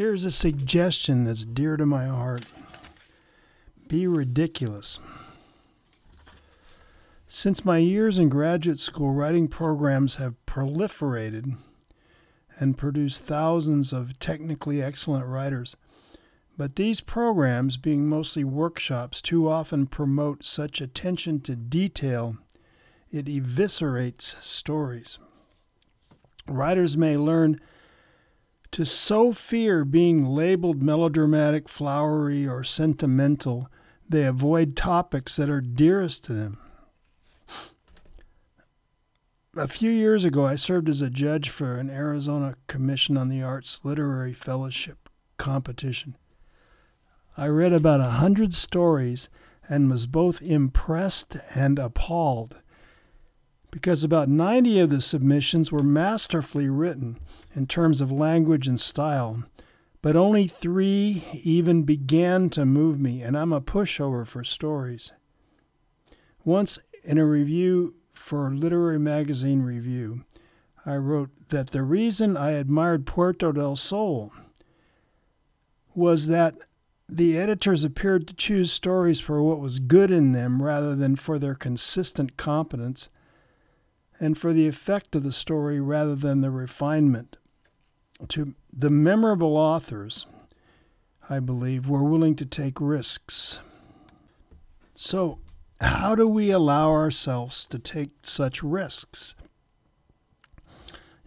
Here's a suggestion that's dear to my heart be ridiculous. Since my years in graduate school, writing programs have proliferated and produced thousands of technically excellent writers. But these programs, being mostly workshops, too often promote such attention to detail it eviscerates stories. Writers may learn to so fear being labeled melodramatic, flowery, or sentimental, they avoid topics that are dearest to them. A few years ago, I served as a judge for an Arizona Commission on the Arts Literary Fellowship competition. I read about a hundred stories and was both impressed and appalled because about 90 of the submissions were masterfully written in terms of language and style, but only three even began to move me, and I'm a pushover for stories. Once in a review for Literary Magazine Review, I wrote that the reason I admired Puerto del Sol was that the editors appeared to choose stories for what was good in them rather than for their consistent competence and for the effect of the story rather than the refinement. To the memorable authors, I believe, were willing to take risks. So, how do we allow ourselves to take such risks?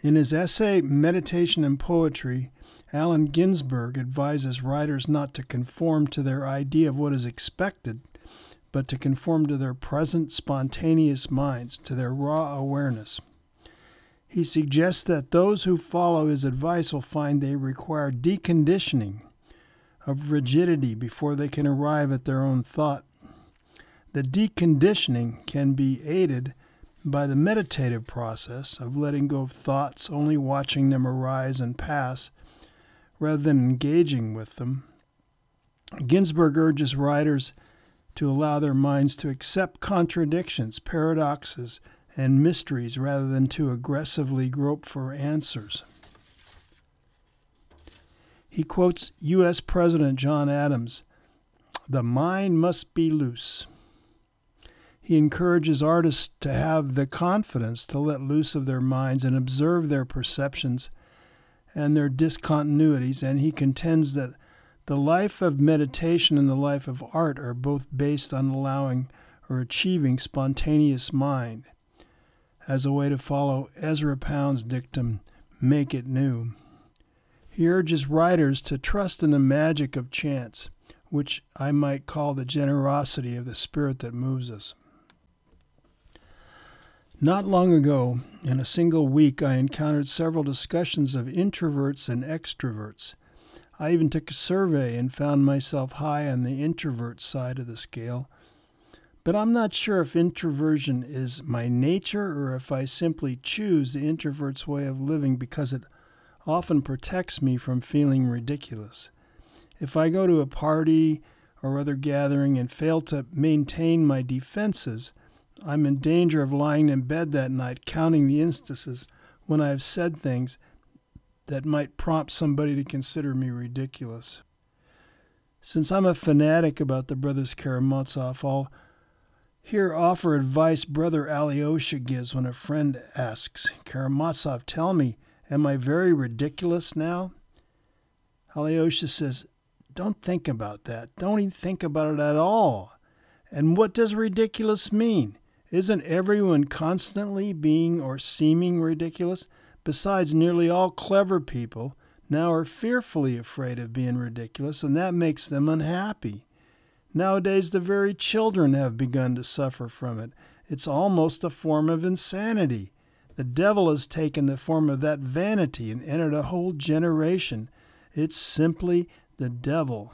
In his essay Meditation and Poetry, Allen Ginsberg advises writers not to conform to their idea of what is expected but to conform to their present spontaneous minds, to their raw awareness. He suggests that those who follow his advice will find they require deconditioning of rigidity before they can arrive at their own thought. The deconditioning can be aided by the meditative process of letting go of thoughts, only watching them arise and pass, rather than engaging with them. Ginsberg urges writers to allow their minds to accept contradictions, paradoxes, and mysteries rather than to aggressively grope for answers. He quotes U.S. President John Adams The mind must be loose. He encourages artists to have the confidence to let loose of their minds and observe their perceptions and their discontinuities, and he contends that the life of meditation and the life of art are both based on allowing or achieving spontaneous mind as a way to follow Ezra Pound's dictum, make it new. He urges writers to trust in the magic of chance, which I might call the generosity of the spirit that moves us. Not long ago, in a single week, I encountered several discussions of introverts and extroverts I even took a survey and found myself high on the introvert side of the scale. But I'm not sure if introversion is my nature or if I simply choose the introvert's way of living because it often protects me from feeling ridiculous. If I go to a party or other gathering and fail to maintain my defenses, I'm in danger of lying in bed that night counting the instances when I have said things that might prompt somebody to consider me ridiculous. Since I'm a fanatic about the brothers Karamazov, I'll here offer advice Brother Alyosha gives when a friend asks, Karamazov, tell me, am I very ridiculous now? Alyosha says, Don't think about that. Don't even think about it at all. And what does ridiculous mean? Isn't everyone constantly being or seeming ridiculous? Besides, nearly all clever people now are fearfully afraid of being ridiculous, and that makes them unhappy. Nowadays, the very children have begun to suffer from it. It's almost a form of insanity. The devil has taken the form of that vanity and entered a whole generation. It's simply the devil